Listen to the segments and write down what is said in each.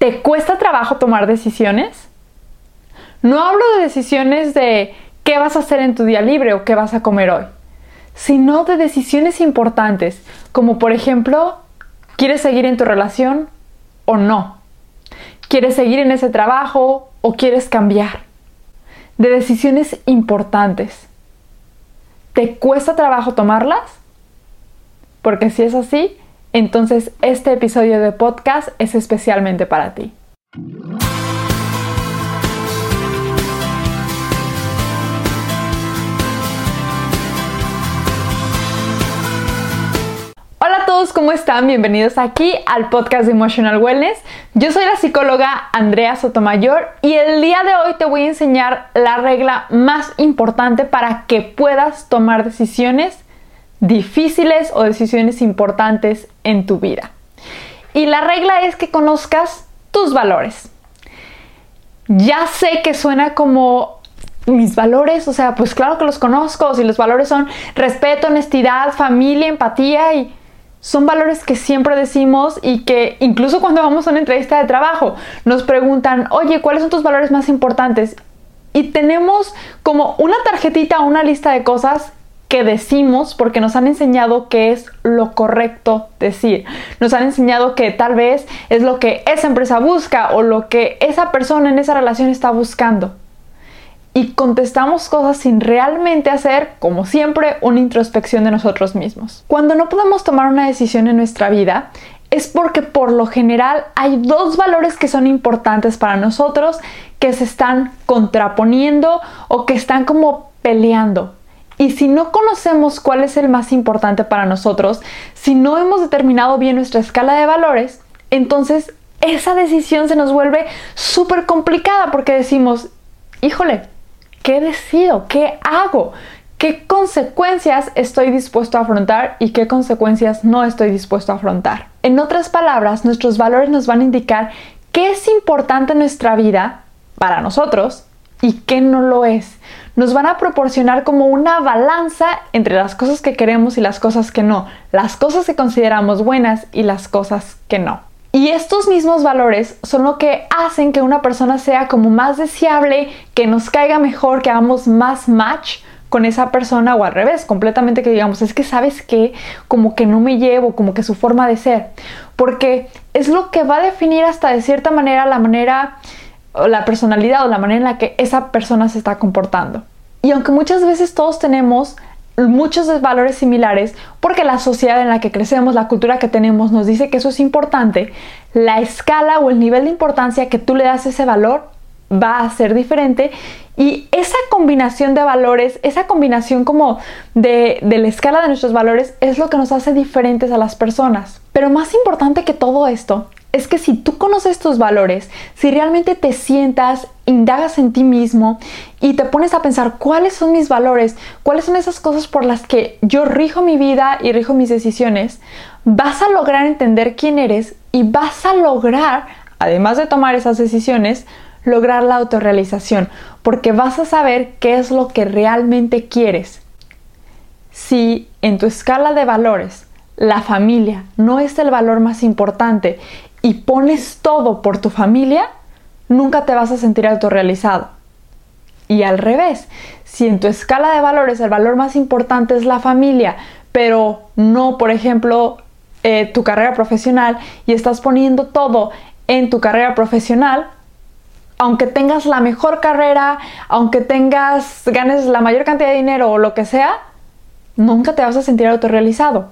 ¿Te cuesta trabajo tomar decisiones? No hablo de decisiones de qué vas a hacer en tu día libre o qué vas a comer hoy, sino de decisiones importantes, como por ejemplo, ¿quieres seguir en tu relación o no? ¿Quieres seguir en ese trabajo o quieres cambiar? De decisiones importantes. ¿Te cuesta trabajo tomarlas? Porque si es así, entonces este episodio de podcast es especialmente para ti. Hola a todos, ¿cómo están? Bienvenidos aquí al podcast de Emotional Wellness. Yo soy la psicóloga Andrea Sotomayor y el día de hoy te voy a enseñar la regla más importante para que puedas tomar decisiones difíciles o decisiones importantes en tu vida. Y la regla es que conozcas tus valores. Ya sé que suena como mis valores, o sea, pues claro que los conozco, si los valores son respeto, honestidad, familia, empatía y son valores que siempre decimos y que incluso cuando vamos a una entrevista de trabajo nos preguntan, oye, ¿cuáles son tus valores más importantes? Y tenemos como una tarjetita, una lista de cosas que decimos porque nos han enseñado que es lo correcto decir. Nos han enseñado que tal vez es lo que esa empresa busca o lo que esa persona en esa relación está buscando. Y contestamos cosas sin realmente hacer, como siempre, una introspección de nosotros mismos. Cuando no podemos tomar una decisión en nuestra vida, es porque por lo general hay dos valores que son importantes para nosotros que se están contraponiendo o que están como peleando y si no conocemos cuál es el más importante para nosotros, si no hemos determinado bien nuestra escala de valores, entonces esa decisión se nos vuelve súper complicada porque decimos, híjole, ¿qué decido? ¿Qué hago? ¿Qué consecuencias estoy dispuesto a afrontar y qué consecuencias no estoy dispuesto a afrontar? En otras palabras, nuestros valores nos van a indicar qué es importante en nuestra vida para nosotros y qué no lo es nos van a proporcionar como una balanza entre las cosas que queremos y las cosas que no, las cosas que consideramos buenas y las cosas que no. Y estos mismos valores son lo que hacen que una persona sea como más deseable, que nos caiga mejor, que hagamos más match con esa persona o al revés, completamente que digamos, es que sabes que como que no me llevo, como que su forma de ser, porque es lo que va a definir hasta de cierta manera la manera la personalidad o la manera en la que esa persona se está comportando. Y aunque muchas veces todos tenemos muchos valores similares, porque la sociedad en la que crecemos, la cultura que tenemos nos dice que eso es importante, la escala o el nivel de importancia que tú le das a ese valor va a ser diferente y esa combinación de valores, esa combinación como de, de, la escala de nuestros valores es lo que nos hace diferentes a las personas. Pero más importante que todo esto es que si tú conoces tus valores, si realmente te sientas, indagas en ti mismo y te pones a pensar cuáles son mis valores, cuáles son esas cosas por las que yo rijo mi vida y rijo mis decisiones, vas a lograr entender quién eres y vas a lograr, además de tomar esas decisiones, lograr la autorrealización, porque vas a saber qué es lo que realmente quieres. Si en tu escala de valores la familia no es el valor más importante y pones todo por tu familia, nunca te vas a sentir autorrealizado. Y al revés, si en tu escala de valores el valor más importante es la familia, pero no, por ejemplo, eh, tu carrera profesional y estás poniendo todo en tu carrera profesional, aunque tengas la mejor carrera, aunque tengas, ganes la mayor cantidad de dinero o lo que sea, nunca te vas a sentir autorrealizado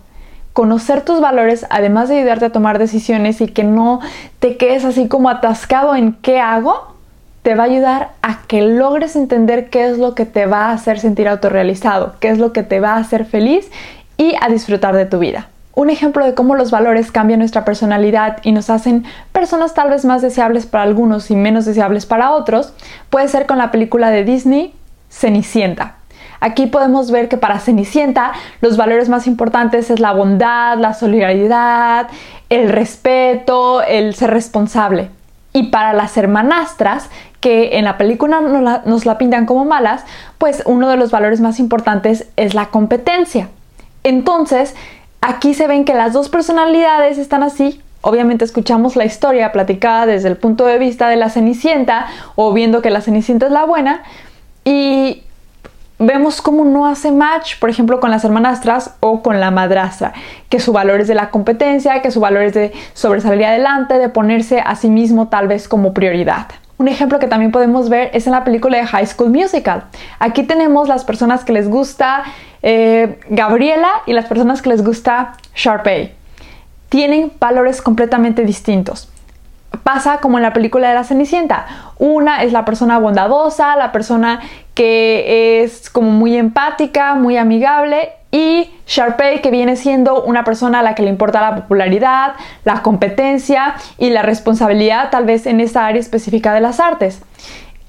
conocer tus valores, además de ayudarte a tomar decisiones y que no te quedes así como atascado en qué hago, te va a ayudar a que logres entender qué es lo que te va a hacer sentir autorrealizado, qué es lo que te va a hacer feliz y a disfrutar de tu vida. Un ejemplo de cómo los valores cambian nuestra personalidad y nos hacen personas tal vez más deseables para algunos y menos deseables para otros puede ser con la película de Disney Cenicienta. Aquí podemos ver que para Cenicienta los valores más importantes es la bondad, la solidaridad, el respeto, el ser responsable. Y para las hermanastras, que en la película nos la, pintan como malas, pues uno de los valores más importantes es la competencia. Entonces, aquí se ven que las dos personalidades están así obviamente escuchamos la historia platicada desde el punto de vista de la Cenicienta o viendo que la Cenicienta es la buena y vemos cómo no hace match, por ejemplo, con las hermanastras o con la madrastra, que su valor es de la competencia, que su valor es de sobresalir adelante, de ponerse a sí mismo tal vez como prioridad. Un ejemplo que también podemos ver es en la película de High School Musical. Aquí tenemos las personas que les gusta eh, Gabriela y las personas que les gusta Sharpay. Tienen valores completamente distintos pasa como en la película de la Cenicienta. Una es la persona bondadosa, la persona que es como muy empática, muy amigable y Sharpay que viene siendo una persona a la que le importa la popularidad, la competencia y la responsabilidad tal vez en esta área específica de las artes.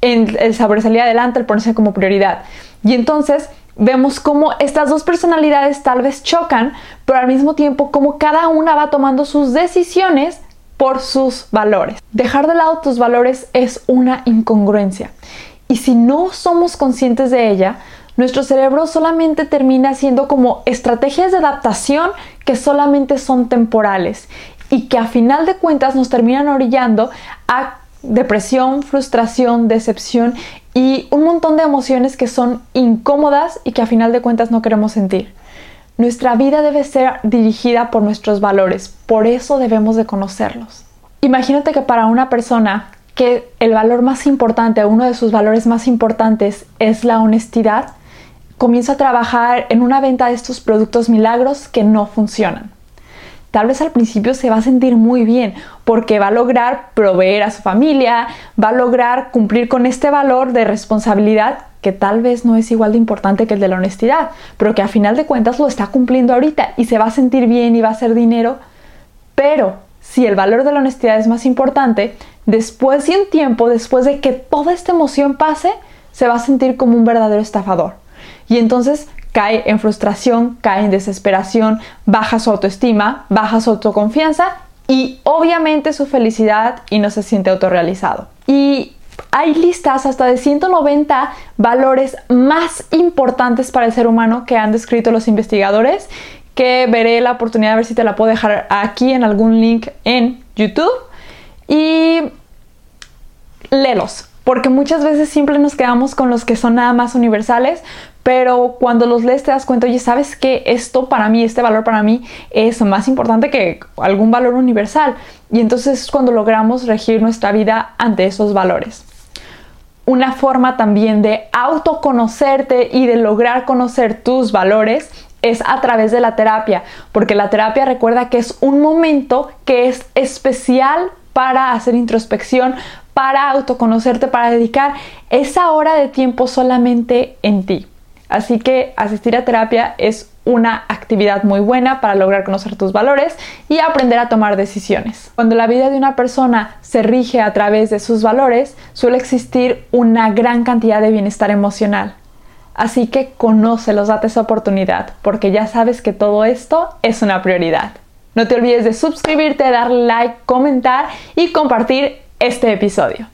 En el sobresalir adelante, el ponerse como prioridad. Y entonces vemos cómo estas dos personalidades tal vez chocan, pero al mismo tiempo como cada una va tomando sus decisiones por sus valores. Dejar de lado tus valores es una incongruencia. Y si no somos conscientes de ella, nuestro cerebro solamente termina siendo como estrategias de adaptación que solamente son temporales y que a final de cuentas nos terminan orillando a depresión, frustración, decepción y un montón de emociones que son incómodas y que a final de cuentas no queremos sentir. Nuestra vida debe ser dirigida por nuestros valores, por eso debemos de conocerlos. Imagínate que para una persona que el valor más importante, uno de sus valores más importantes es la honestidad, comienza a trabajar en una venta de estos productos milagros que no funcionan. Tal vez al principio se va a sentir muy bien porque va a lograr proveer a su familia, va a lograr cumplir con este valor de responsabilidad que tal vez no es igual de importante que el de la honestidad, pero que a final de cuentas lo está cumpliendo ahorita y se va a sentir bien y va a hacer dinero. Pero si el valor de la honestidad es más importante, después de un tiempo, después de que toda esta emoción pase, se va a sentir como un verdadero estafador. Y entonces cae en frustración, cae en desesperación, baja su autoestima, baja su autoconfianza y obviamente su felicidad y no se siente autorrealizado. Y hay listas hasta de 190 valores más importantes para el ser humano que han descrito los investigadores, que veré la oportunidad de ver si te la puedo dejar aquí en algún link en YouTube. Y léelos, porque muchas veces siempre nos quedamos con los que son nada más universales, pero cuando los lees te das cuenta, oye, ¿sabes que esto para mí, este valor para mí es más importante que algún valor universal? Y entonces es cuando logramos regir nuestra vida ante esos valores una forma también de autoconocerte y de lograr conocer tus valores es a través de la terapia, porque la terapia recuerda que es un momento que es especial para hacer introspección, para autoconocerte, para dedicar esa hora de tiempo solamente en ti. Así que asistir a terapia es una actividad muy buena para lograr conocer tus valores y aprender a tomar decisiones. Cuando la vida de una persona se rige a través de sus valores, suele existir una gran cantidad de bienestar emocional. Así que conócelos, date esa oportunidad, porque ya sabes que todo esto es una prioridad. No te olvides de suscribirte, dar like, comentar y compartir este episodio.